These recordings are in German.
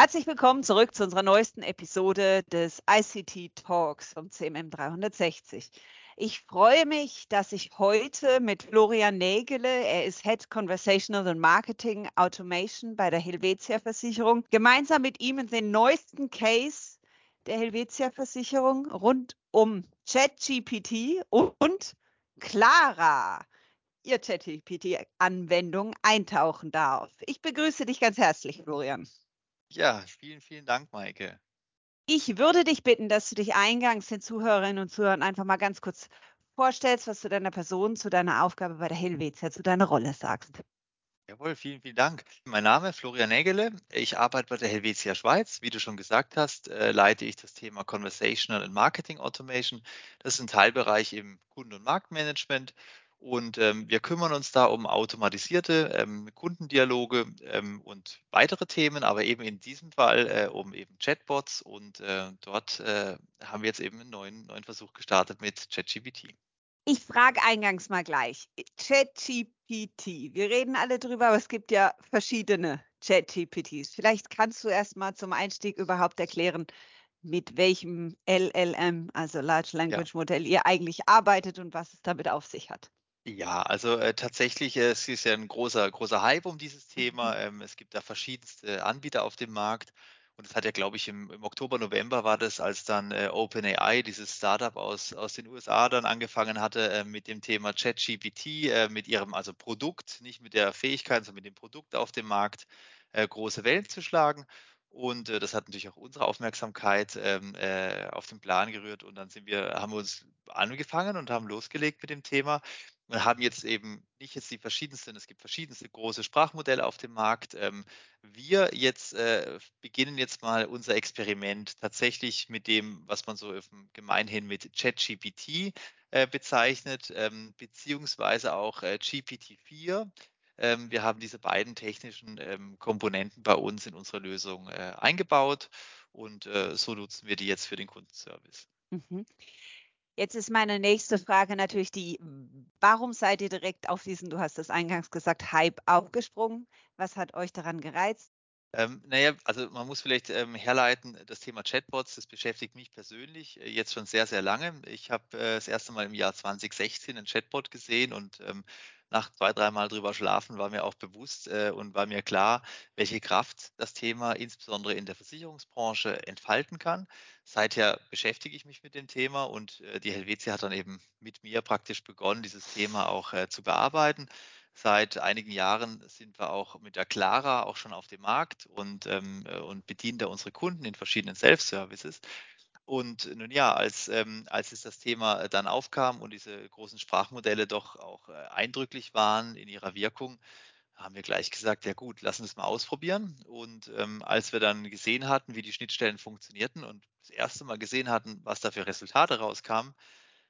Herzlich willkommen zurück zu unserer neuesten Episode des ICT Talks vom CMM 360. Ich freue mich, dass ich heute mit Florian Nägele, er ist Head Conversational and Marketing Automation bei der Helvetia Versicherung, gemeinsam mit ihm in den neuesten Case der Helvetia Versicherung rund um ChatGPT und Clara, ihr ChatGPT-Anwendung eintauchen darf. Ich begrüße dich ganz herzlich, Florian. Ja, vielen, vielen Dank, Maike. Ich würde dich bitten, dass du dich eingangs den Zuhörerinnen und Zuhörern einfach mal ganz kurz vorstellst, was zu deiner Person, zu deiner Aufgabe bei der Helvetia, zu deiner Rolle sagst. Jawohl, vielen, vielen Dank. Mein Name ist Florian Nägele. Ich arbeite bei der Helvetia Schweiz. Wie du schon gesagt hast, äh, leite ich das Thema Conversational and Marketing Automation. Das ist ein Teilbereich im Kunden- und Marktmanagement. Und ähm, wir kümmern uns da um automatisierte ähm, Kundendialoge ähm, und weitere Themen, aber eben in diesem Fall äh, um eben Chatbots. Und äh, dort äh, haben wir jetzt eben einen neuen, neuen Versuch gestartet mit ChatGPT. Ich frage eingangs mal gleich. ChatGPT. Wir reden alle drüber, aber es gibt ja verschiedene ChatGPTs. Vielleicht kannst du erst mal zum Einstieg überhaupt erklären, mit welchem LLM, also Large Language ja. Modell, ihr eigentlich arbeitet und was es damit auf sich hat. Ja, also äh, tatsächlich, äh, es ist ja ein großer, großer Hype um dieses Thema. Mhm. Ähm, es gibt da verschiedenste Anbieter auf dem Markt. Und es hat ja, glaube ich, im, im, Oktober, November war das, als dann äh, OpenAI, dieses Startup aus, aus den USA, dann angefangen hatte äh, mit dem Thema ChatGPT, äh, mit ihrem also Produkt, nicht mit der Fähigkeit, sondern mit dem Produkt auf dem Markt äh, große Wellen zu schlagen. Und äh, das hat natürlich auch unsere Aufmerksamkeit ähm, äh, auf den Plan gerührt. Und dann sind wir, haben wir uns angefangen und haben losgelegt mit dem Thema. Wir haben jetzt eben nicht jetzt die verschiedensten, es gibt verschiedenste große Sprachmodelle auf dem Markt. Ähm, wir jetzt äh, beginnen jetzt mal unser Experiment tatsächlich mit dem, was man so gemeinhin mit ChatGPT äh, bezeichnet, ähm, beziehungsweise auch äh, GPT-4. Ähm, wir haben diese beiden technischen Komponenten bei uns in unsere Lösung eingebaut und so nutzen wir die jetzt für den Kundenservice. Mhm. Jetzt ist meine nächste Frage natürlich die, warum seid ihr direkt auf diesen, du hast es eingangs gesagt, Hype aufgesprungen? Was hat euch daran gereizt? Ähm, naja, also man muss vielleicht ähm, herleiten, das Thema Chatbots, das beschäftigt mich persönlich äh, jetzt schon sehr, sehr lange. Ich habe äh, das erste Mal im Jahr 2016 einen Chatbot gesehen und ähm, nach zwei, dreimal drüber schlafen war mir auch bewusst äh, und war mir klar, welche Kraft das Thema insbesondere in der Versicherungsbranche entfalten kann. Seither beschäftige ich mich mit dem Thema und äh, die Helvetia hat dann eben mit mir praktisch begonnen, dieses Thema auch äh, zu bearbeiten. Seit einigen Jahren sind wir auch mit der Clara auch schon auf dem Markt und, ähm, äh, und bedienen da unsere Kunden in verschiedenen Self-Services. Und nun ja, als, ähm, als es das Thema dann aufkam und diese großen Sprachmodelle doch auch äh, eindrücklich waren in ihrer Wirkung, haben wir gleich gesagt, ja gut, lassen wir es mal ausprobieren. Und ähm, als wir dann gesehen hatten, wie die Schnittstellen funktionierten und das erste Mal gesehen hatten, was da für Resultate rauskamen,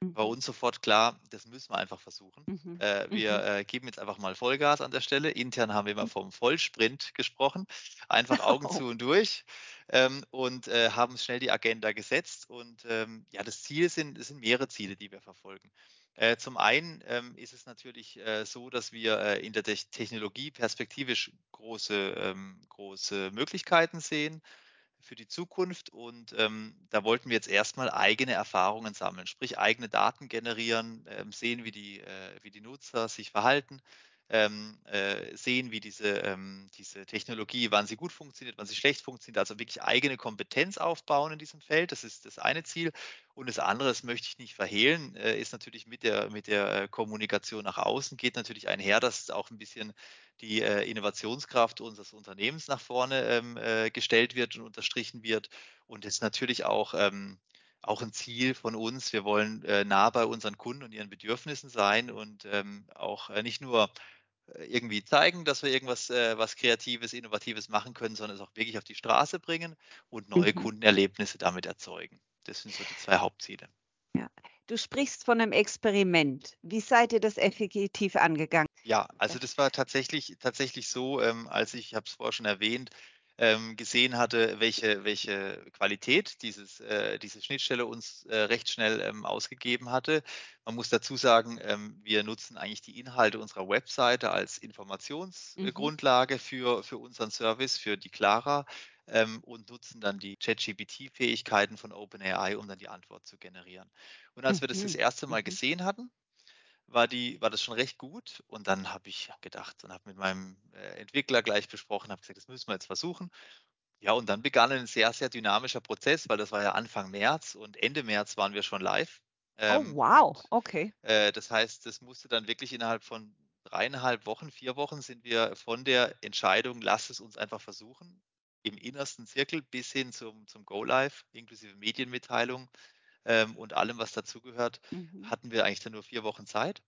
war mhm. uns sofort klar, das müssen wir einfach versuchen. Mhm. Äh, wir mhm. äh, geben jetzt einfach mal Vollgas an der Stelle. Intern haben wir immer mhm. vom Vollsprint gesprochen. Einfach Augen oh. zu und durch ähm, und äh, haben schnell die Agenda gesetzt. Und ähm, ja, das Ziel sind, es sind mehrere Ziele, die wir verfolgen. Äh, zum einen ähm, ist es natürlich äh, so, dass wir äh, in der Technologie perspektivisch große, ähm, große Möglichkeiten sehen für die Zukunft und ähm, da wollten wir jetzt erstmal eigene Erfahrungen sammeln, sprich eigene Daten generieren, ähm, sehen, wie die, äh, wie die Nutzer sich verhalten, ähm, äh, sehen, wie diese, ähm, diese Technologie, wann sie gut funktioniert, wann sie schlecht funktioniert, also wirklich eigene Kompetenz aufbauen in diesem Feld. Das ist das eine Ziel. Und das andere, das möchte ich nicht verhehlen, äh, ist natürlich mit der, mit der äh, Kommunikation nach außen, geht natürlich einher, dass auch ein bisschen die äh, Innovationskraft unseres Unternehmens nach vorne ähm, äh, gestellt wird und unterstrichen wird. Und das ist natürlich auch ähm, auch ein Ziel von uns. Wir wollen äh, nah bei unseren Kunden und ihren Bedürfnissen sein und ähm, auch äh, nicht nur äh, irgendwie zeigen, dass wir irgendwas äh, was Kreatives, Innovatives machen können, sondern es auch wirklich auf die Straße bringen und neue mhm. Kundenerlebnisse damit erzeugen. Das sind so die zwei Hauptziele. Ja. Du sprichst von einem Experiment. Wie seid ihr das effektiv angegangen? Ja, also das war tatsächlich, tatsächlich so, ähm, als ich, ich habe es vorher schon erwähnt, ähm, gesehen hatte, welche, welche Qualität dieses, äh, diese Schnittstelle uns äh, recht schnell ähm, ausgegeben hatte. Man muss dazu sagen, ähm, wir nutzen eigentlich die Inhalte unserer Webseite als mhm. Informationsgrundlage mhm. für, für unseren Service, für die Clara ähm, und nutzen dann die ChatGPT-Fähigkeiten von OpenAI, um dann die Antwort zu generieren. Und als wir das das Mhm. erste Mal Mhm. gesehen hatten, war, die, war das schon recht gut. Und dann habe ich gedacht und habe mit meinem äh, Entwickler gleich besprochen, habe gesagt, das müssen wir jetzt versuchen. Ja, und dann begann ein sehr, sehr dynamischer Prozess, weil das war ja Anfang März und Ende März waren wir schon live. Oh, Ähm, wow, und okay. äh, das heißt, das musste dann wirklich innerhalb von dreieinhalb Wochen, vier Wochen sind wir von der Entscheidung, lass es uns einfach versuchen, im innersten Zirkel bis hin zum, zum Go Live, inklusive Medienmitteilung ähm, und allem, was dazugehört, Mhm. hatten wir eigentlich dann nur vier Wochen Zeit.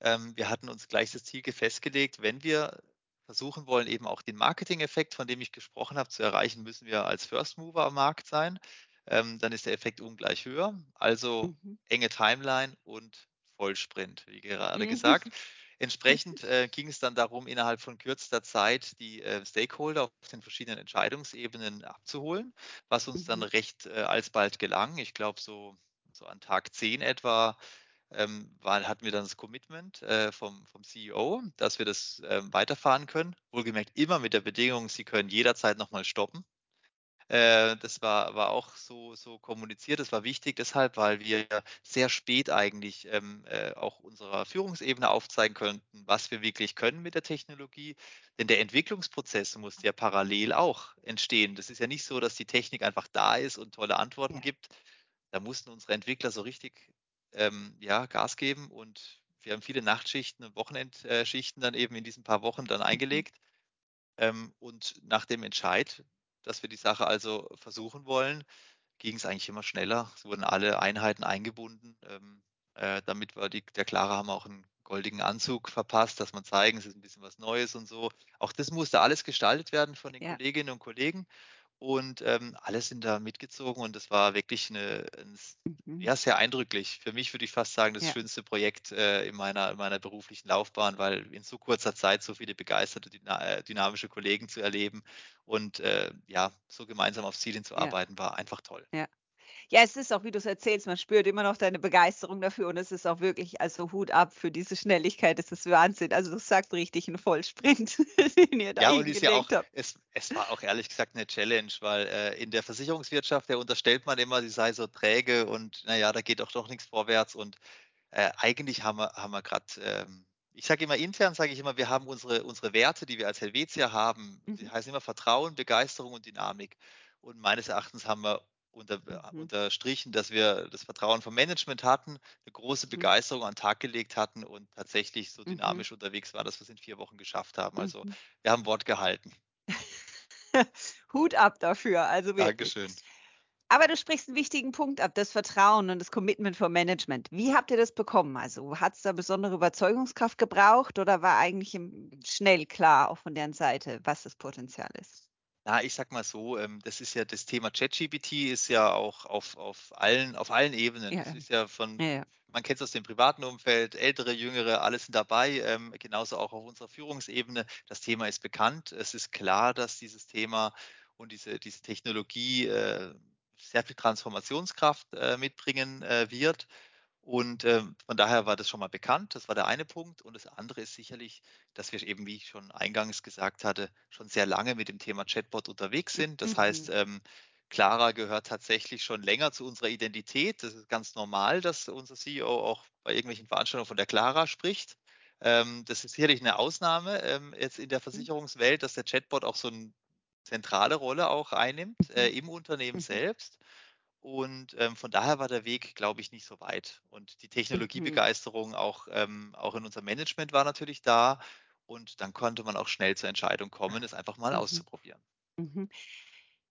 Ähm, wir hatten uns gleich das Ziel festgelegt, wenn wir versuchen wollen, eben auch den Marketing-Effekt, von dem ich gesprochen habe, zu erreichen, müssen wir als First Mover am Markt sein. Ähm, dann ist der Effekt ungleich höher. Also Mhm. enge Timeline und Vollsprint, wie gerade Mhm. gesagt. Entsprechend äh, ging es dann darum, innerhalb von kürzester Zeit die äh, Stakeholder auf den verschiedenen Entscheidungsebenen abzuholen, was uns dann Mhm. recht äh, alsbald gelang. Ich glaube, so, so an Tag 10 etwa ähm, war, hatten wir dann das Commitment äh, vom, vom CEO, dass wir das ähm, weiterfahren können. Wohlgemerkt immer mit der Bedingung, Sie können jederzeit nochmal stoppen. Äh, das war, war auch so, so kommuniziert. Das war wichtig deshalb, weil wir sehr spät eigentlich ähm, äh, auch unserer Führungsebene aufzeigen könnten, was wir wirklich können mit der Technologie. Denn der Entwicklungsprozess muss ja parallel auch entstehen. Das ist ja nicht so, dass die Technik einfach da ist und tolle Antworten Ja. gibt. Da mussten unsere Entwickler so richtig ähm, ja, Gas geben und wir haben viele Nachtschichten und Wochenendschichten dann eben in diesen paar Wochen dann Mhm. eingelegt. Ähm, und nach dem Entscheid, dass wir die Sache also versuchen wollen, ging es eigentlich immer schneller. Es wurden alle Einheiten eingebunden. Ähm, äh, damit war die, der Clara haben auch einen goldigen Anzug verpasst, dass man zeigen, es ist ein bisschen was Neues und so. Auch das musste alles gestaltet werden von den Ja. Kolleginnen und Kollegen. Und ähm, alle sind da mitgezogen und es war wirklich eine, ein, Mhm. ja, sehr eindrücklich. Für mich würde ich fast sagen, das Ja. schönste Projekt äh, in, meiner, in meiner beruflichen Laufbahn, weil in so kurzer Zeit so viele begeisterte, dyna äh, dynamische Kollegen zu erleben und äh, ja, so gemeinsam aufs Ziel Ja. hinzuarbeiten, war einfach toll. Ja. Ja, es ist auch, wie du es erzählst, man spürt immer noch deine Begeisterung dafür und es ist auch wirklich also Hut ab für diese Schnelligkeit, das ist Wahnsinn. Also, du sagst richtig 'n Vollsprint, den ihr da Ja, und ist ja auch es es war auch ehrlich gesagt 'ne Challenge, weil, äh, in der Versicherungswirtschaft, der unterstellt man immer, sie sei so träge und na ja, da geht doch doch nix vorwärts und, äh, eigentlich haben wir haben wir grad, ähm ich sage immer intern sage ich immer, wir haben unsere unsere Werte, die wir als Helvetia haben, die Mhm. heißen immer Vertrauen, Begeisterung und Dynamik. Und meines Erachtens haben wir unter äh, Mhm. unterstrichen, dass wir das Vertrauen vom Management hatten, 'ne große Mhm. Begeisterung an 'n Tag gelegt hatten und tatsächlich so Mhm. dynamisch unterwegs waren, dass wir's in 4 Wochen geschafft haben. Also, Mhm. wir haben Wort gehalten. Hut ab dafür, also wirklich. Dankeschön. Aber du sprichst 'n wichtigen Punkt ab, das Vertrauen und das Commitment vom Management. Wie habt ihr das bekommen? Also, hat's da besondere Überzeugungskraft gebraucht oder war eigentlich schnell klar auch von deren Seite, was das Potenzial ist? Na, ich sage mal so, ähm, das ist ja das Thema ChatGPT ist ja auch auf auf allen auf allen Ebenen. Ja, Das ist ja ja, von ja. man kennt's aus dem privaten Umfeld, Ältere, Jüngere, alle sind dabei, ähm, genauso auch auf unserer Führungsebene. Das Thema ist bekannt. Es ist klar, dass dieses Thema und diese diese Technologie, äh, sehr viel Transformationskraft, äh, mitbringen, äh, wird. Und, ähm, von daher war das schon mal bekannt. Das war der eine Punkt. Und das andere ist sicherlich, dass wir eben, wie ich schon eingangs gesagt hatte, schon sehr lange mit dem Thema Chatbot unterwegs sind. Das heißt, Mhm. ähm, Clara gehört tatsächlich schon länger zu unserer Identität. Das ist ganz normal, dass unser CEO auch bei irgendwelchen Veranstaltungen von der Clara spricht. Ähm, das ist sicherlich 'ne Ausnahme, ähm, jetzt in der Mhm. Versicherungswelt, dass der Chatbot auch so 'n zentrale Rolle auch einnimmt, äh, Mhm. im Unternehmen Mhm. selbst. Und, ähm, von daher war der Weg, glaube ich, nicht so weit. Und die Mhm. Technologiebegeisterung auch ähm, auch in unserem Management war natürlich da. Und dann konnte man auch schnell zur Entscheidung kommen, es einfach mal Mhm. auszuprobieren. Mhm.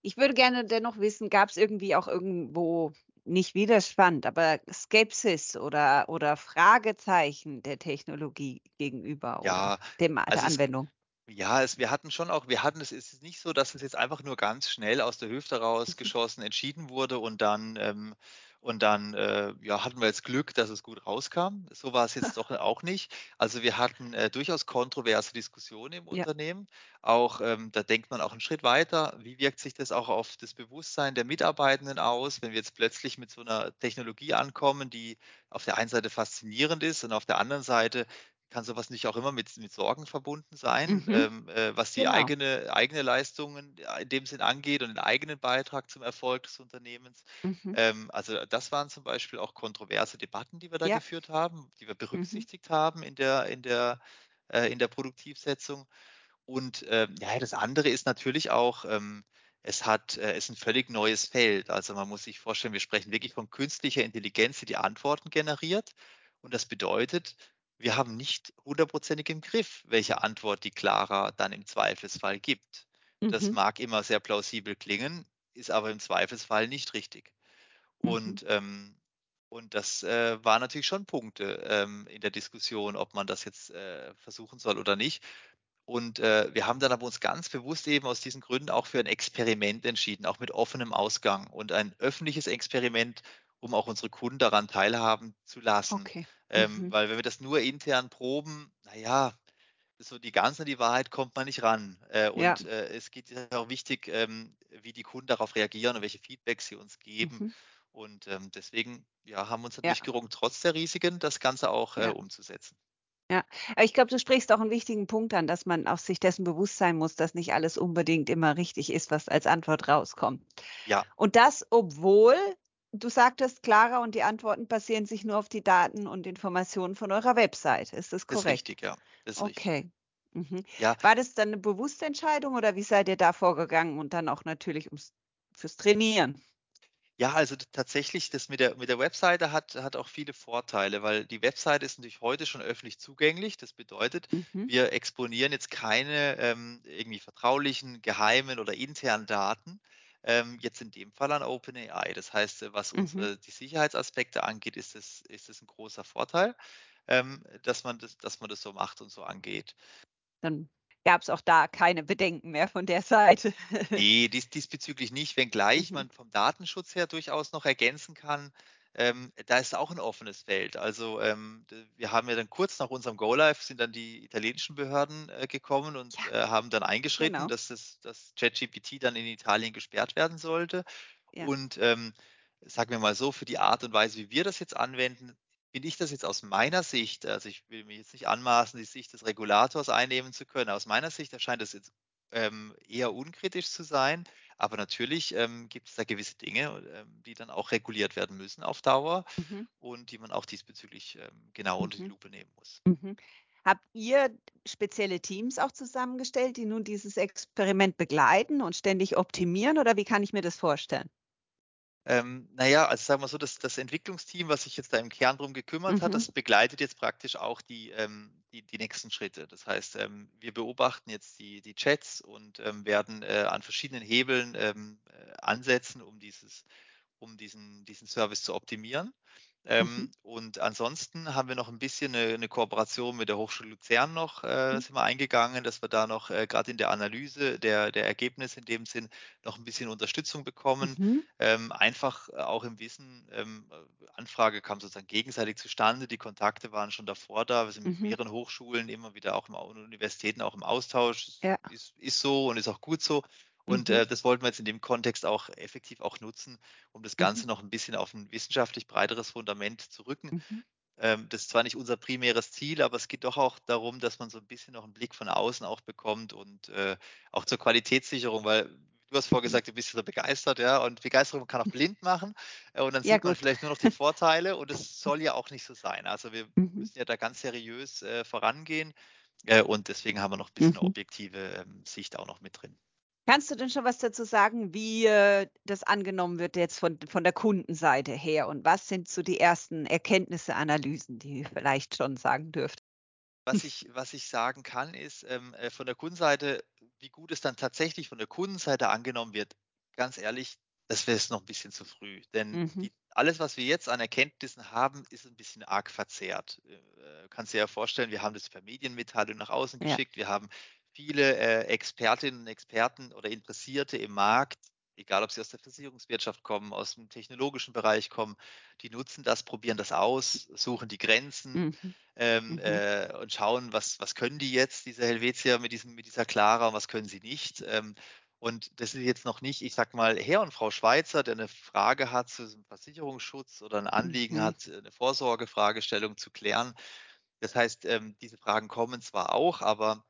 Ich würde gerne dennoch wissen, gab's irgendwie auch irgendwo nicht Widerstand, aber Skepsis oder oder Fragezeichen der Technologie gegenüber oder Ja, dem A der also es Anwendung? Ja, es wir hatten schon auch wir hatten es ist nicht so, dass es jetzt einfach nur ganz schnell aus der Hüfte rausgeschossen entschieden wurde und dann ähm, und dann, äh, ja, hatten wir jetzt Glück, dass es gut rauskam. So war es jetzt doch auch nicht. Also, wir hatten, äh, durchaus kontroverse Diskussionen im Ja. Unternehmen. Auch, ähm, da denkt man auch 'n Schritt weiter. Wie wirkt sich das auch auf das Bewusstsein der Mitarbeitenden aus, wenn wir jetzt plötzlich mit so 'ner Technologie ankommen, die auf der einen Seite faszinierend ist und auf der anderen Seite kann sowas nicht auch immer mit, mit Sorgen verbunden sein, Mhm. ähm, äh, was die Genau. eigene, eigene Leistungen in dem Sinn angeht und den eigenen Beitrag zum Erfolg des Unternehmens. Mhm. Ähm, also das waren zum Beispiel auch kontroverse Debatten, die wir da Ja. geführt haben, die wir Mhm. berücksichtigt haben in der, in der, äh, in der Produktivsetzung. Und ähm, ja, das andere ist natürlich auch, ähm, es hat, äh, ist ein völlig neues Feld. Also man muss sich vorstellen, wir sprechen wirklich von künstlicher Intelligenz, die die Antworten generiert. Und das bedeutet, wir haben nicht hundertprozentig im Griff, welche Antwort die Clara dann im Zweifelsfall gibt. Das Mhm. mag immer sehr plausibel klingen, ist aber im Zweifelsfall nicht richtig. Mhm. Und, ähm, und das äh, war natürlich schon Punkte ähm, in der Diskussion, ob man das jetzt äh, versuchen soll oder nicht. Und äh, wir haben dann aber uns ganz bewusst eben aus diesen Gründen auch für ein Experiment entschieden, auch mit offenem Ausgang und ein öffentliches Experiment, um auch unsere Kunden daran teilhaben zu lassen. Okay. Ähm, Mhm. weil wenn wir das nur intern proben, naja, so die ganz an die Wahrheit kommt man nicht ran. Äh, Ja. und äh, es geht ja auch wichtig, ähm, wie die Kunden darauf reagieren und welche Feedbacks sie uns geben. Mhm. Und ähm, deswegen ja, haben wir uns Ja. natürlich gerungen, trotz der Risiken das Ganze auch äh, Ja. umzusetzen. Ja. Aber ich glaube, du sprichst auch einen wichtigen Punkt an, dass man auch sich dessen bewusst sein muss, dass nicht alles unbedingt immer richtig ist, was als Antwort rauskommt. Ja, Und das, obwohl du sagtest, Clara und die Antworten basieren sich nur auf die Daten und Informationen von eurer Website. Ist das ist korrekt? richtig, ja. Das ist richtig. Okay. Mhm. Ja, War das dann 'ne bewusste Entscheidung oder wie seid ihr da vorgegangen und dann auch natürlich ums fürs Trainieren? Ja, also tatsächlich, das mit der mit der Webseite hat hat auch viele Vorteile, weil die Webseite ist natürlich heute schon öffentlich zugänglich. Das bedeutet, Mhm. wir exponieren jetzt keine, ähm, irgendwie vertraulichen, geheimen oder internen Daten, ähm, jetzt in dem Fall an OpenAI. Das heißt, äh, was Mhm. unsere die Sicherheitsaspekte angeht, ist es ist es 'n großer Vorteil, ähm, dass man das dass man das so macht und so angeht. Dann gab's auch da keine Bedenken mehr von der Seite. Ne, dies diesbezüglich nicht, wenngleich Mhm. man vom Datenschutz her durchaus noch ergänzen kann, ähm, da ist auch 'n offenes Feld. Also, ähm, wir haben ja dann kurz nach unserem Go Live sind dann die italienischen Behörden, äh, gekommen und, Ja, äh, haben dann eingeschritten, genau. dass das dass ChatGPT dann in Italien gesperrt werden sollte. Ja. Und, ähm, sagen wir mal so, für die Art und Weise, wie wir das jetzt anwenden, finde ich das jetzt aus meiner Sicht also, ich will mir jetzt nicht anmaßen, die Sicht des Regulators einnehmen zu können. Aus meiner Sicht erscheint das jetzt ähm, eher unkritisch zu sein. Aber natürlich ähm, gibt es da gewisse Dinge, ähm, die dann auch reguliert werden müssen auf Dauer Mhm. und die man auch diesbezüglich ähm, genau unter die Mhm. Lupe nehmen muss. Mhm. Habt ihr spezielle Teams auch zusammengestellt, die nun dieses Experiment begleiten und ständig optimieren oder wie kann ich mir das vorstellen? Ähm, na ja, also sagen wir so, das das Entwicklungsteam, was sich jetzt da im Kern drum gekümmert hat, Mhm. das begleitet jetzt praktisch auch die ähm, die die nächsten Schritte. Das heißt, ähm, wir beobachten jetzt die die Chats und, ähm, werden, äh, an verschiedenen Hebeln, ähm, äh, ansetzen, um dieses um diesen diesen Service zu optimieren. Mhm. Ähm, und ansonsten haben wir noch ein bisschen eine 'ne Kooperation mit der Hochschule Luzern noch äh, Mhm. sind wir eingegangen, dass wir da noch, äh, grad in der Analyse der der Ergebnisse in dem Sinn noch ein bisschen Unterstützung bekommen. Mhm. Ähm, einfach äh, auch im Wissen, ähm, äh, Anfrage kam sozusagen gegenseitig zustande. Die Kontakte waren schon davor da. Wir sind mit Mhm. mehreren Hochschulen immer wieder auch und Universitäten auch im Austausch. Ja. ist ist so und ist auch gut so. Und, Mhm. äh, das wollten wir jetzt in dem Kontext auch effektiv auch nutzen, um das Mhm. Ganze noch ein bisschen auf ein wissenschaftlich breiteres Fundament zu rücken. Mhm. Ähm, das ist zwar nicht unser primäres Ziel, aber es geht doch auch darum, dass man so ein bisschen noch einen Blick von außen auch bekommt und, äh, auch zur Qualitätssicherung, weil du hast vorher Mhm. gesagt, du bist so begeistert, ja, und Begeisterung kann auch blind machen, äh, und dann Ja sieht man gut. vielleicht nur noch die Vorteile und das soll ja auch nicht so sein. Also, wir müssen ja da ganz seriös, äh, vorangehen, äh, und deswegen haben wir noch ein bisschen objektive, ähm, Sicht auch noch mit drin. Kannst du denn schon was dazu sagen, wie, äh, das angenommen wird jetzt von von der Kundenseite her? Und was sind so die ersten Erkenntnisse, Analysen, die ihr vielleicht schon sagen dürft? Was ich was ich sagen kann, ist, ähm, äh, von der Kundenseite, wie gut es dann tatsächlich von der Kundenseite angenommen wird, ganz ehrlich, das wäre jetzt noch ein bisschen zu früh. Denn Mhm. die alles, was wir jetzt an Erkenntnissen haben, ist ein bisschen arg verzerrt. Äh, kannst dir ja vorstellen, wir haben das per Medienmitteilung nach außen Ja. geschickt. Wir haben viele, äh, Expertinnen und Experten oder Interessierte im Markt, egal ob sie aus der Versicherungswirtschaft kommen, aus dem technologischen Bereich kommen, die nutzen das, probieren das aus, suchen die Grenzen, Mhm. ähm, Mhm. äh, und schauen, was was können die jetzt, diese Helvetia mit diesem mit dieser Clara und was können sie nicht. Ähm, und das ist jetzt noch nicht, ich sag mal, Herr und Frau Schweizer, der eine Frage hat zu diesem Versicherungsschutz oder ein Anliegen Mhm. hat, äh, 'ne Vorsorgefragestellung zu klären. Das heißt, ähm, diese Fragen kommen zwar auch, aber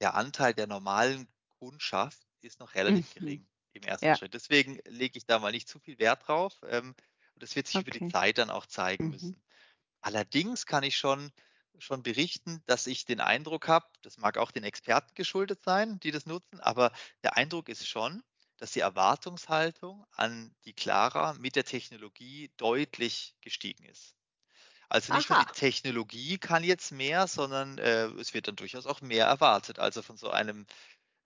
der Anteil der normalen Kundschaft ist noch relativ Mhm. gering im ersten Ja. Schritt. Deswegen lege ich da mal nicht zu viel Wert drauf. Ähm, und das wird sich über die Okay. Zeit dann auch zeigen Mhm. müssen. Allerdings kann ich schon schon berichten, dass ich den Eindruck habe, das mag auch den Experten geschuldet sein, die das nutzen, aber der Eindruck ist schon, dass die Erwartungshaltung an die Clara mit der Technologie deutlich gestiegen ist. Also nicht nur die Aha. Technologie kann jetzt mehr, sondern äh, es wird dann durchaus auch mehr erwartet. Also von so einem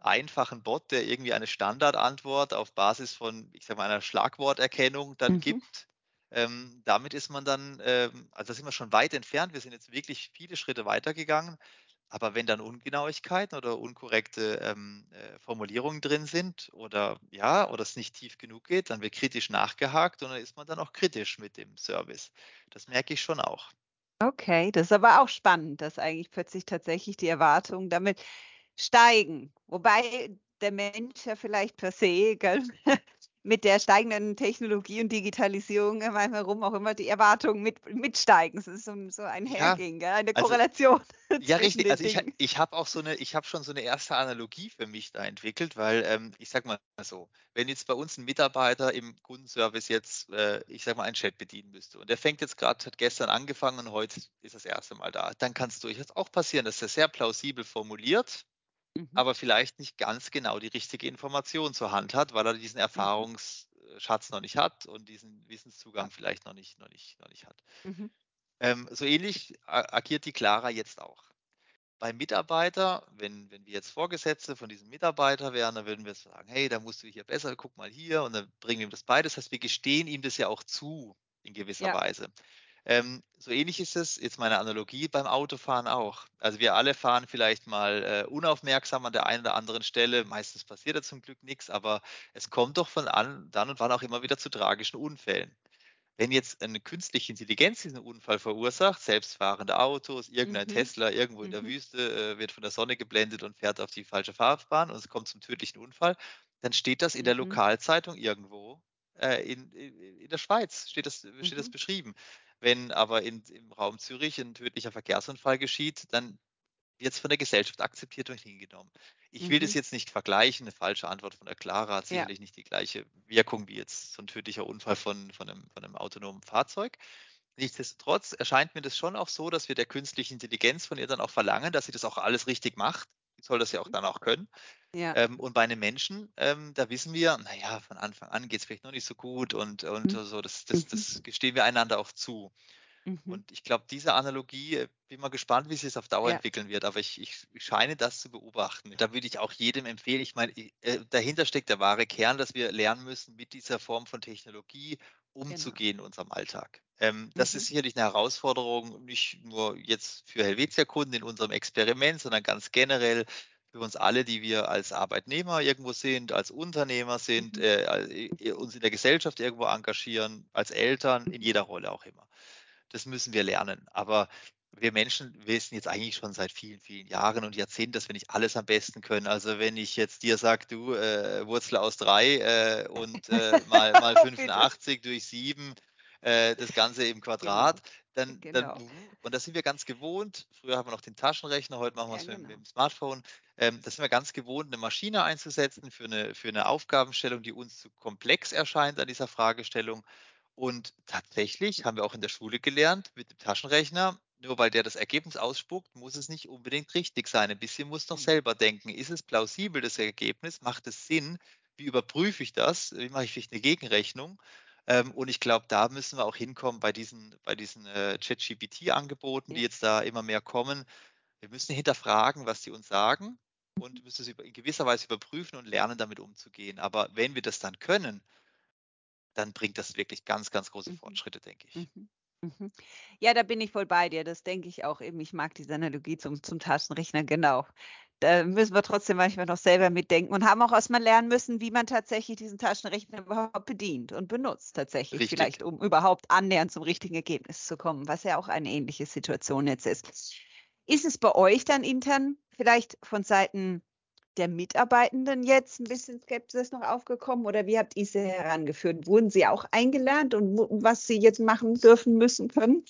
einfachen Bot, der irgendwie eine Standardantwort auf Basis von, ich sage mal, einer Schlagworterkennung dann Mhm. gibt. Ähm, damit ist man dann, ähm, also da sind wir schon weit entfernt. Wir sind jetzt wirklich viele Schritte weitergegangen. Aber wenn dann Ungenauigkeiten oder unkorrekte ähm, äh, Formulierungen drin sind oder ja, oder es nicht tief genug geht, dann wird kritisch nachgehakt und dann ist man dann auch kritisch mit dem Service. Das merke ich schon auch. Okay, das ist aber auch spannend, dass eigentlich plötzlich tatsächlich die Erwartungen damit steigen. Wobei der Mensch ja vielleicht per se, gell, mit der steigenden Technologie und Digitalisierung um herum auch immer die Erwartungen mit mitsteigen. Es ist so so ein Ja, Hergehen, gell, eine also Korrelation Ja, zwischen richtig. Also ich ich habe auch so 'ne ich habe schon so 'ne erste Analogie für mich da entwickelt, weil, ähm, ich sage mal so, wenn jetzt bei uns 'n Mitarbeiter im Kundenservice jetzt, äh, ich sage mal, einen Chat bedienen müsste und der fängt jetzt grad hat gestern angefangen und heute ist das erste Mal da, dann kann's durchaus auch passieren, dass er sehr plausibel formuliert, Mhm. aber vielleicht nicht ganz genau die richtige Information zur Hand hat, weil er diesen Mhm. Erfahrungsschatz noch nicht hat und diesen. Wissenszugang vielleicht noch nicht noch nicht noch nicht hat. Mhm. Ähm, so ähnlich agiert die Clara jetzt auch. Beim Mitarbeiter, wenn wenn wir jetzt Vorgesetzte von diesem Mitarbeiter wären, dann würden wir sagen: „Hey, da musst du hier besser, guck mal hier“ und dann bringen wir ihm das bei. Das heißt, wir gestehen ihm das ja auch zu in gewisser Ja. Weise. Ähm, so ähnlich ist es, jetzt meine Analogie, beim Autofahren auch. Also, wir alle fahren vielleicht mal, äh, unaufmerksam an der einen oder anderen Stelle. Meistens passiert da zum Glück nix, aber es kommt doch von an dann und wann auch immer wieder zu tragischen Unfällen. Wenn jetzt eine künstliche Intelligenz diesen Unfall verursacht, selbstfahrende Autos, irgendein Mhm. Tesla irgendwo in der Mhm. Wüste, äh, wird von der Sonne geblendet und fährt auf die falsche Fahrbahn und es kommt zum tödlichen Unfall, dann steht das in der Mhm. Lokalzeitung irgendwo, äh, in in in der Schweiz steht das steht das Mhm. beschrieben. Wenn aber in im Raum Zürich 'n tödlicher Verkehrsunfall geschieht, dann wird's von der Gesellschaft akzeptiert und hingenommen. Ich will das Mhm. jetzt nicht vergleichen, 'ne falsche Antwort von der Clara hat Ja. sicherlich nicht die gleiche Wirkung wie jetzt so 'n tödlicher Unfall von von 'nem von 'nem autonomen Fahrzeug. Nichtsdestotrotz erscheint mir das schon auch so, dass wir der künstlichen Intelligenz von ihr dann auch verlangen, dass sie das auch alles richtig macht. Die soll das ja auch Mhm. dann auch können. Ja. Ähm, und bei 'nem Menschen, ähm, da wissen wir, na ja, von Anfang an geht's vielleicht noch nicht so gut und und Mhm. so, das das Mhm. das gestehen wir einander auch zu. Mhm. Und ich glaube, diese Analogie äh, bin mal gespannt, wie sich das auf Dauer Ja. entwickeln wird, aber ich ich ich scheine das zu beobachten. Da würde ich auch jedem empfehlen ich meine, äh, dahinter steckt der wahre Kern, dass wir lernen müssen, mit dieser Form von Technologie Genau. umzugehen in unserem Alltag. Ähm, das ist Mhm. sicherlich 'ne Herausforderung, nicht nur jetzt für Helvetia-Kunden in unserem Experiment, sondern ganz generell für uns alle, die wir als Arbeitnehmer irgendwo sind, als Unternehmer sind, Mhm. äh, Mhm. uns in der Gesellschaft irgendwo engagieren, als Eltern, in jeder Rolle auch immer. Das müssen wir lernen. Aber wir Menschen wissen jetzt eigentlich schon seit vielen, vielen Jahren und Jahrzehnten, dass wir nicht alles am besten können. Also, wenn ich jetzt dir sage: „Du, äh, Wurzel aus 3, äh, und, äh, mal mal Oh, bitte. 85 durch 7, äh, das Ganze im Genau. Quadrat“, dann dann Genau. mhm, und das sind wir ganz gewohnt. Früher haben wir noch den Taschenrechner, heute machen Ja, wir's mit genau. mit'm Smartphone. Ähm, das sind wir ganz gewohnt, 'ne Maschine einzusetzen für 'ne für 'ne Aufgabenstellung, die uns zu komplex erscheint an dieser Fragestellung. Und tatsächlich haben wir auch in der Schule gelernt, mit dem Taschenrechner, nur weil der das Ergebnis ausspuckt, muss es nicht unbedingt richtig sein. Ein bisschen muss noch Genau. selber denken. Ist es plausibel, das Ergebnis? Macht es Sinn? Wie überprüfe ich das? Wie mache ich vielleicht 'ne Gegenrechnung? Ähm, und ich glaube, da müssen wir auch hinkommen bei diesen bei diesen, äh, ChatGPT-Angeboten, die jetzt da immer mehr kommen. Wir müssen hinterfragen, was die uns sagen und müssen es in gewisser Weise überprüfen und lernen, damit umzugehen. Aber wenn wir das dann können dann bringt das wirklich ganz, ganz große Mhm. Fortschritte, denke ich. Mhm. Mhm. Ja, da bin ich voll bei dir. Das denke ich auch eben. Ich mag diese Analogie zum zum Taschenrechner, genau. Da müssen wir trotzdem manchmal noch selber mitdenken und haben auch erst mal lernen müssen, wie man tatsächlich diesen Taschenrechner überhaupt bedient und benutzt tatsächlich, Richtig. vielleicht, um überhaupt annähernd zum richtigen Ergebnis zu kommen, was ja auch eine ähnliche Situation jetzt ist. Ist es bei euch dann intern vielleicht von Seiten der Mitarbeitenden jetzt 'n bisschen Skepsis noch aufgekommen oder wie habt ihr sie herangeführt? Wurden sie auch eingelernt und was sie jetzt machen dürfen, müssen, können?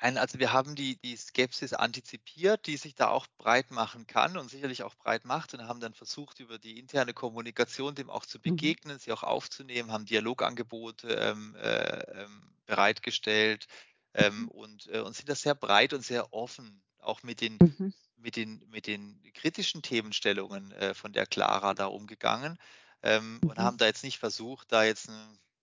Nein, also wir haben die die Skepsis antizipiert, die sich da auch breit machen kann und sicherlich auch breit macht und haben dann versucht, über die interne Kommunikation dem auch zu Mhm. begegnen, sie auch aufzunehmen, haben Dialogangebote, ähm, äh, ähm, bereitgestellt, ähm, Mhm. und, äh, und sind da sehr breit und sehr offen, auch mit den Mhm. mit den mit den kritischen Themenstellungen, äh, von der Clara da umgegangen, ähm, und Mhm. haben da jetzt nicht versucht, da jetzt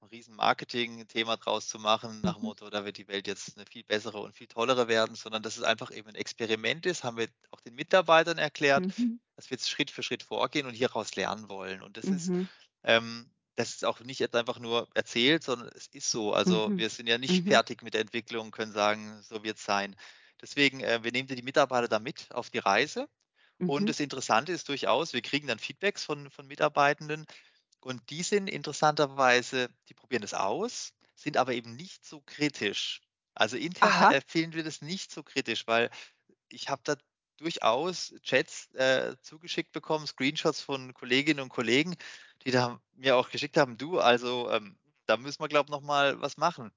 'n riesen Marketing-Thema draus zu machen, nach dem Mhm. Motto, da wird die Welt jetzt 'ne viel bessere und viel tollere werden, sondern dass es einfach eben 'n Experiment ist, haben wir auch den Mitarbeitern erklärt, Mhm. dass wir jetzt Schritt für Schritt vorgehen und hieraus lernen wollen. Und das ist Mhm. ähm, das ist auch nicht jetzt einfach nur erzählt, sondern es ist so. Also, Mhm. wir sind ja nicht Mhm. fertig mit der Entwicklung, können sagen, so wird's sein. Deswegen, äh, wir nehmen die Mitarbeiter da mit auf die Reise. Und Mhm. das Interessante ist durchaus, wir kriegen dann Feedbacks von von Mitarbeitenden und die sind interessanterweise die probieren das aus, sind aber eben nicht so kritisch. Also, intern ha Aha. empfehlen wir das nicht so kritisch, weil ich habe da durchaus Chats, äh, zugeschickt bekommen, Screenshots von Kolleginnen und Kollegen, die da mir auch geschickt haben: „Du, also, ähm, da müssen wir, glaube noch mal was machen.“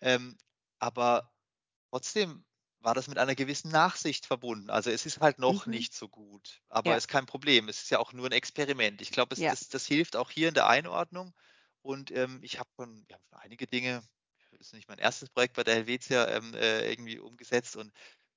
Ähm, aber trotzdem war das mit einer gewissen Nachsicht verbunden. Also, es ist halt noch Mhm. nicht so gut, aber Ja. ist kein Problem. Es ist ja auch nur 'n Experiment. Ich glaube, Ja. das das hilft auch hier in der Einordnung und, ähm, ich habe schon ja, einige Dinge ist nicht mein 1. Projekt bei der Helvetia, ähm, äh, irgendwie umgesetzt und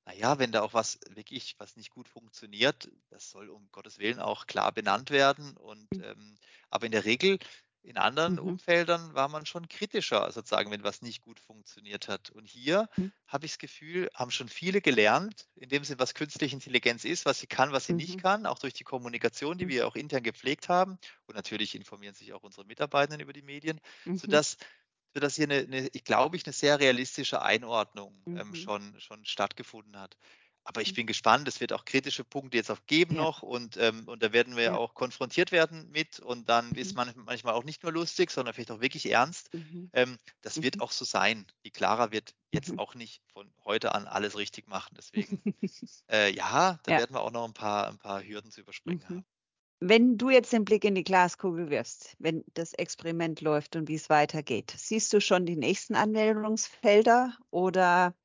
na ja, wenn da auch was wirklich was nicht gut funktioniert, das soll um Gottes Willen auch klar benannt werden und, Hm. ähm aber in der Regel in anderen Mhm. Umfeldern war man schon kritischer sozusagen, wenn was nicht gut funktioniert hat. Und hier Hm. habe ich's Gefühl, haben schon viele gelernt in dem Sinne, was künstliche Intelligenz ist, was sie kann, was sie nicht Mhm. kann, auch durch die Kommunikation, die Hm. wir auch intern gepflegt haben. Und natürlich informieren sich auch unsere Mitarbeitenden über die Medien, Mhm. sodass sodass hier 'ne 'ne ich glaube ich, 'ne sehr realistische Einordnung, ähm, Mhm. schon schon stattgefunden hat. Aber ich Hm. bin gespannt. Es wird auch kritische Punkte jetzt auch geben Ja. noch und, ähm und da werden wir Ja. auch konfrontiert werden mit und dann ist Mhm. manch manchmal auch nicht nur lustig, sondern vielleicht auch wirklich ernst. Mhm. Ähm, das wird Mhm. auch so sein. Die Clara wird jetzt Mhm. auch nicht von heute an alles richtig machen. Deswegen, äh, ja, da Ja. werden wir auch noch 'n paar 'n paar Hürden zu überspringen Mhm. haben. Wenn du jetzt den Blick in die Glaskugel wirfst, wenn das Experiment läuft und wie's weitergeht, siehst du schon die nächsten Anwendungsfelder oder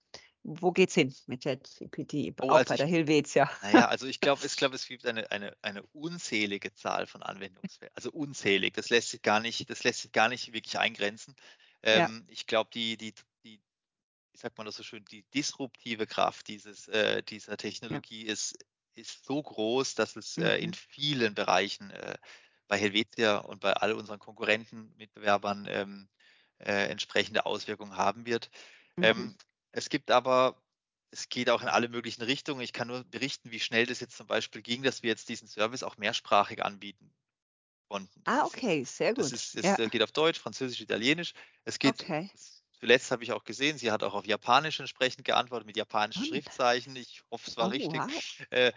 wo geht's hin mit ChatGPT, Oh, auch also bei der Helvetia? na ja, also ich glaube ich glaube, es gibt eine eine eine unzählige Zahl von Anwendungsfällen. Also unzählig. Das lässt sich gar nicht das lässt sich gar nicht wirklich eingrenzen. Ja. Ähm, ich glaube, die die die wie sagt man das so schön, die disruptive Kraft dieses äh, dieser Ja. Technologie ist ist so groß, dass es, äh, in Mhm. vielen Bereichen, äh, bei Helvetia und bei all unseren Konkurrenten, Mitbewerbern, ähm, äh, entsprechende Auswirkungen haben wird. Mhm. Ähm, es gibt aber es geht auch in alle möglichen Richtungen. Ich kann nur berichten, wie schnell das jetzt zum Beispiel ging, dass wir jetzt diesen Service auch mehrsprachig anbieten konnten. Das Ah, okay, sehr das gut. ist Ja. es, äh, geht auf Deutsch, Französisch, Italienisch. Es geht Okay. zuletzt habe ich auch gesehen, sie hat auch auf Japanisch entsprechend geantwortet mit japanischen. Schriftzeichen. Ich hoffe, es war Oh, richtig. wow. Äh,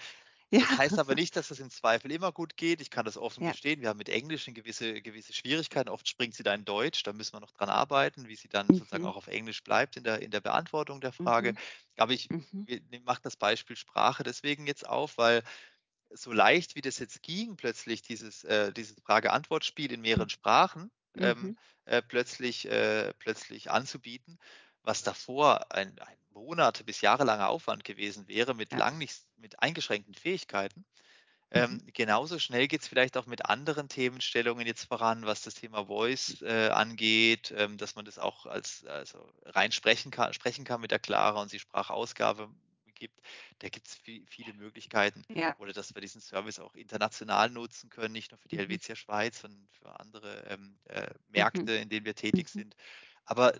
Ja. das heißt aber nicht, dass das im Zweifel immer gut geht. Ich kann das offen Ja. gestehen. Wir haben mit Englisch gewisse gewisse Schwierigkeiten. Oft springt sie da in Deutsch. Da müssen wir noch dran arbeiten, wie sie dann sozusagen Mhm. auch auf Englisch bleibt in der in der Beantwortung der Frage. Mhm. Aber ich Mhm. mache das Beispiel Sprache deswegen jetzt auf, weil so leicht wie das jetzt ging, plötzlich dieses äh, dieses Frage-Antwort-Spiel in mehreren Sprachen, ähm, Mhm. äh, plötzlich äh, plötzlich anzubieten, was davor ein ein Monate bis jahrelanger Aufwand gewesen wäre mit Ja. lang nicht mit eingeschränkten Fähigkeiten. Mhm. Ähm, genauso schnell geht's vielleicht auch mit anderen Themenstellungen jetzt voran, was das Thema Voice, äh, angeht, ähm, dass man das auch als also rein sprechen kann sprechen kann mit der Clara und sie Sprachausgabe gibt. Da gibt's vi viele Möglichkeiten. Ja. Oder dass wir diesen Service auch international nutzen können, nicht nur für die Mhm. Helvetia Schweiz, sondern für andere, ähm, äh, Mhm. Märkte, in denen wir tätig Mhm. sind. Aber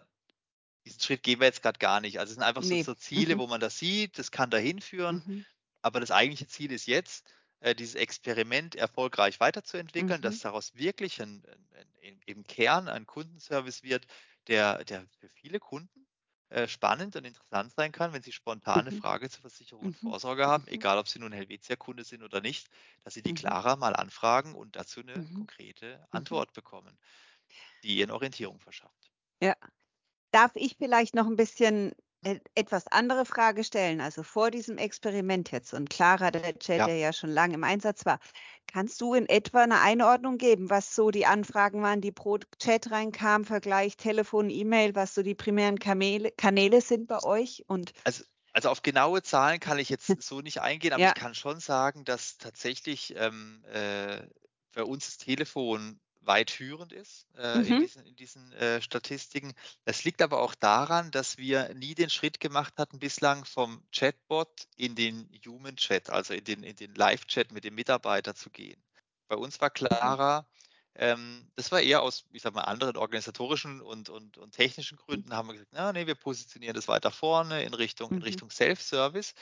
diesen Schritt gehen wir jetzt grad gar nicht. Also, es sind einfach so Ne. so Ziele, Mhm. wo man das sieht, das kann da hinführen. Mhm. Aber das eigentliche Ziel ist jetzt, äh, dieses Experiment erfolgreich weiterzuentwickeln, Mhm. dass daraus wirklich 'n 'n 'n im Kern ein Kundenservice wird, der der für viele Kunden, äh, spannend und interessant sein kann, wenn sie spontan 'ne Mhm. Frage zur Versicherung und Mhm. Vorsorge haben, Mhm. egal ob sie nun Helvetia-Kunde sind oder nicht, dass sie die Mhm. Clara mal anfragen und dazu 'ne Mhm. konkrete. Antwort bekommen, die ihnen Orientierung verschafft. Ja. Darf ich vielleicht noch 'n bisschen eine etwas andere Frage stellen. Also vor diesem Experiment jetzt und Clara, der Chat, Ja. der ja schon lange im Einsatz war, kannst du in etwa eine Einordnung geben, was so die Anfragen waren, die pro Chat reinkamen, Vergleich Telefon, E-Mail, was so die primären Kamele, Kanäle sind bei euch? Und Also, also auf genaue Zahlen kann ich jetzt so nicht eingehen, aber Ja. ich kann schon sagen, dass tatsächlich ähm, äh, bei uns das Telefon weit führend ist äh, in Mhm. diesen, in diesen äh, Statistiken. Das liegt aber auch daran, dass wir nie den Schritt gemacht hatten bislang vom Chatbot in den Human Chat, also in den, in den Live-Chat mit dem Mitarbeiter zu gehen. Bei uns war Clara, ähm, das war eher aus, ich sag mal, anderen organisatorischen und, und, und technischen Gründen, haben wir gesagt, na, nee, wir positionieren das weiter vorne in Richtung, in Mhm. Richtung Self-Service.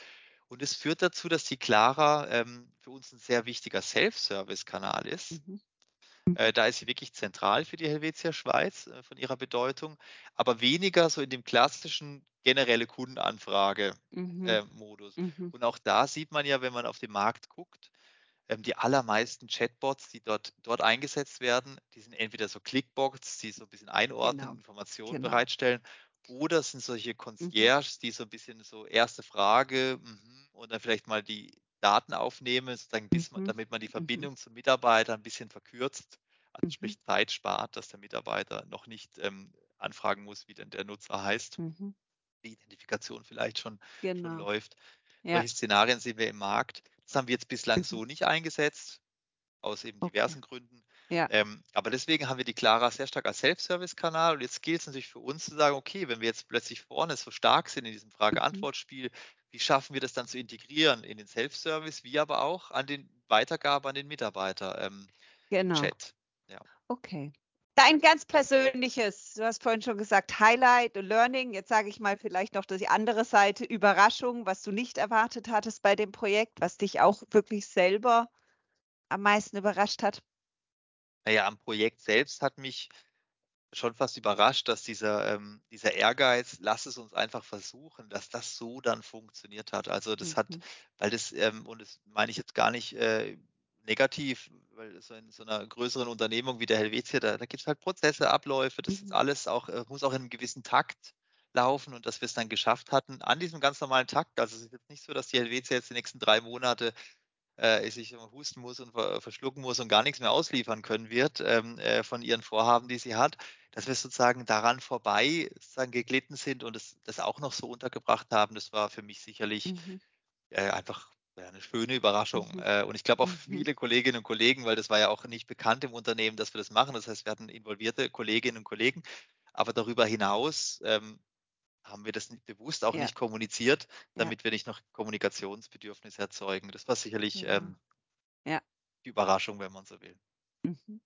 Und es führt dazu, dass die Clara ähm, für uns ein sehr wichtiger Self-Service-Kanal ist. Mhm. Äh, da ist sie wirklich zentral für die Helvetia Schweiz äh, von ihrer Bedeutung, aber weniger so in dem klassischen generelle Kundenanfrage-Modus. Mhm. Mhm. Und auch da sieht man ja, wenn man auf den Markt guckt, ähm, die allermeisten Chatbots, die dort, dort eingesetzt werden, die sind entweder so Clickbots, die so ein bisschen einordnen, Genau, Informationen genau. bereitstellen, oder sind solche Concierges, die so ein bisschen so erste Frage mhm, und dann vielleicht mal die Daten aufnehmen, sozusagen, bis man, Mhm. damit man die Mhm. Verbindung zum Mitarbeiter ein bisschen verkürzt, also Mhm. sprich Zeit spart, dass der Mitarbeiter noch nicht ähm, anfragen muss, wie denn der Nutzer heißt, Mhm. die Identifikation vielleicht schon, schon Genau. läuft. Ja. Solche Szenarien sehen wir im Markt. Das haben wir jetzt bislang so nicht eingesetzt, aus eben Okay. diversen Gründen. Ja. Ähm, aber deswegen haben wir die Clara sehr stark als Self-Service-Kanal. Und jetzt gilt es natürlich für uns zu sagen, okay, wenn wir jetzt plötzlich vorne so stark sind in diesem Mhm. Frage-Antwort-Spiel, wie schaffen wir das dann zu integrieren in den Self-Service, wie aber auch an den Weitergabe an den Mitarbeiter ähm, Genau. Chat. Ja. Okay. Dein ganz persönliches, du hast vorhin schon gesagt, Highlight, Learning. Jetzt sage ich mal vielleicht noch die andere Seite, Überraschung, was du nicht erwartet hattest bei dem Projekt, was dich auch wirklich selber am meisten überrascht hat. Naja, am Projekt selbst hat mich schon fast überrascht, dass dieser, ähm, dieser Ehrgeiz, lass es uns einfach versuchen, dass das so dann funktioniert hat. Also das hat, Mhm. weil das, ähm, und das meine ich jetzt gar nicht äh, negativ, weil so in so einer größeren Unternehmung wie der Helvetia, da, da gibt es halt Prozesse, Abläufe, das ist Mhm. alles auch, äh, muss auch in einem gewissen Takt laufen und dass wir es dann geschafft hatten, an diesem ganz normalen Takt, also es ist jetzt nicht so, dass die Helvetia jetzt die nächsten drei Monate äh, sich husten muss und ver verschlucken muss und gar nichts mehr ausliefern können wird ähm, äh, von ihren Vorhaben, die sie hat, dass wir sozusagen daran vorbei sozusagen geglitten sind und das, das auch noch so untergebracht haben. Das war für mich sicherlich Mhm. äh, einfach ja, eine schöne Überraschung. Mhm. Äh, und ich glaube auch Mhm. viele Kolleginnen und Kollegen, weil das war ja auch nicht bekannt im Unternehmen, dass wir das machen. Das heißt, wir hatten involvierte Kolleginnen und Kollegen. Aber darüber hinaus ähm, haben wir das bewusst auch Ja. nicht kommuniziert, Ja. damit wir nicht noch Kommunikationsbedürfnisse erzeugen. Das war sicherlich Genau. ähm, Ja. die Überraschung, wenn man so will. Mhm.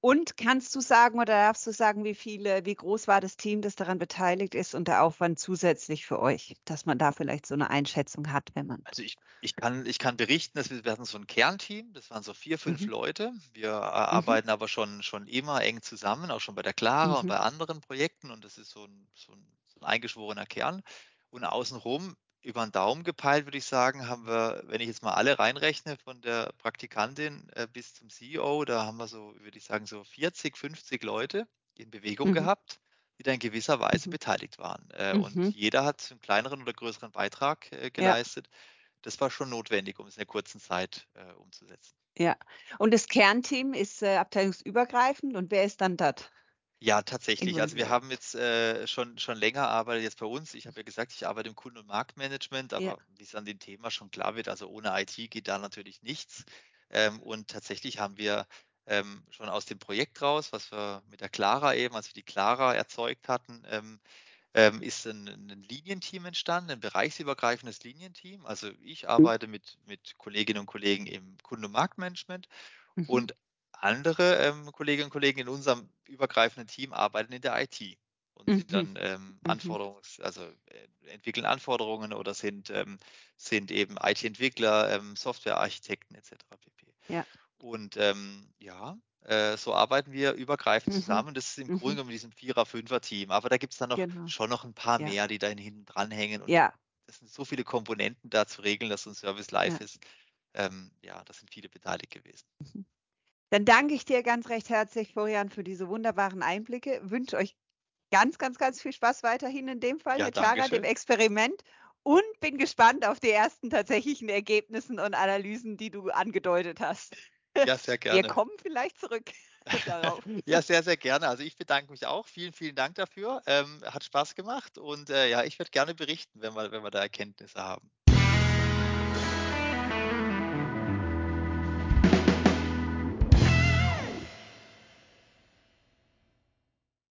Und kannst du sagen oder darfst du sagen, wie viele, wie groß war das Team, das daran beteiligt ist und der Aufwand zusätzlich für euch, dass man da vielleicht so eine Einschätzung hat, wenn man. Also ich, ich, kann, ich kann berichten, dass wir, wir hatten so ein Kernteam, das waren so vier, fünf Mhm. Leute. Wir äh, Mhm. arbeiten aber schon, schon immer eng zusammen, auch schon bei der Clara und Mhm. bei anderen Projekten und das ist so ein, so ein, so ein eingeschworener Kern. Und außenrum, über den Daumen gepeilt, würde ich sagen, haben wir, wenn ich jetzt mal alle reinrechne, von der Praktikantin äh, bis zum CEO, da haben wir so, würde ich sagen, so 40, 50 Leute in Bewegung Mhm. gehabt, die da in gewisser Weise Mhm. beteiligt waren. Äh, und Mhm. jeder hat einen kleineren oder größeren Beitrag äh, Ja. geleistet. Das war schon notwendig, um es in der kurzen Zeit äh, umzusetzen. Ja. Und das Kernteam ist abteilungsübergreifend und wer ist dann dort Ja, tatsächlich. Also wir haben jetzt äh, schon, schon länger arbeitet jetzt bei uns. Ich habe ja gesagt, ich arbeite im Kunden- und Marktmanagement, Ja. aber wie es an dem Thema schon klar wird, also ohne IT geht da natürlich nichts. Ähm, und tatsächlich haben wir ähm, schon aus dem Projekt raus, was wir mit der Clara eben, als wir die Clara erzeugt hatten, ähm, ähm, ist ein, ein Linienteam entstanden, ein bereichsübergreifendes Linienteam. Also ich Mhm. arbeite mit, mit Kolleginnen und Kollegen im Kunden- und Marktmanagement Mhm. und andere ähm, Kolleginnen und Kollegen in unserem übergreifenden Team arbeiten in der IT und sind Mhm. dann ähm, Mhm. Anforderungs-, also äh, entwickeln Anforderungen oder sind, ähm, sind eben IT-Entwickler, ähm, Softwarearchitekten etc. pp. Ja. Und ähm, ja, äh, so arbeiten wir übergreifend Mhm. zusammen. Das ist im Grunde Mhm. genommen diesem Vierer-, Fünfer-Team. Aber da gibt es dann noch Genau. schon noch ein paar Ja. mehr, die da hinten dranhängen. Und Ja. es sind so viele Komponenten da zu regeln, dass so ein Service live Ja. ist. Ähm, ja, da sind viele beteiligt gewesen. Dann danke ich dir ganz recht herzlich, Florian, für diese wunderbaren Einblicke. Wünsche euch ganz, ganz, ganz viel Spaß weiterhin in dem Fall Ja, mit Clara, dem Experiment und bin gespannt auf die ersten tatsächlichen Ergebnissen und Analysen, die du angedeutet hast. Ja, sehr Wir gerne. kommen vielleicht zurück darauf. Ja, sehr, sehr gerne. Also ich bedanke mich auch. Vielen, vielen Dank dafür. Ähm, hat Spaß gemacht und äh, ja, ich werde gerne berichten, wenn wir, wenn wir da Erkenntnisse haben.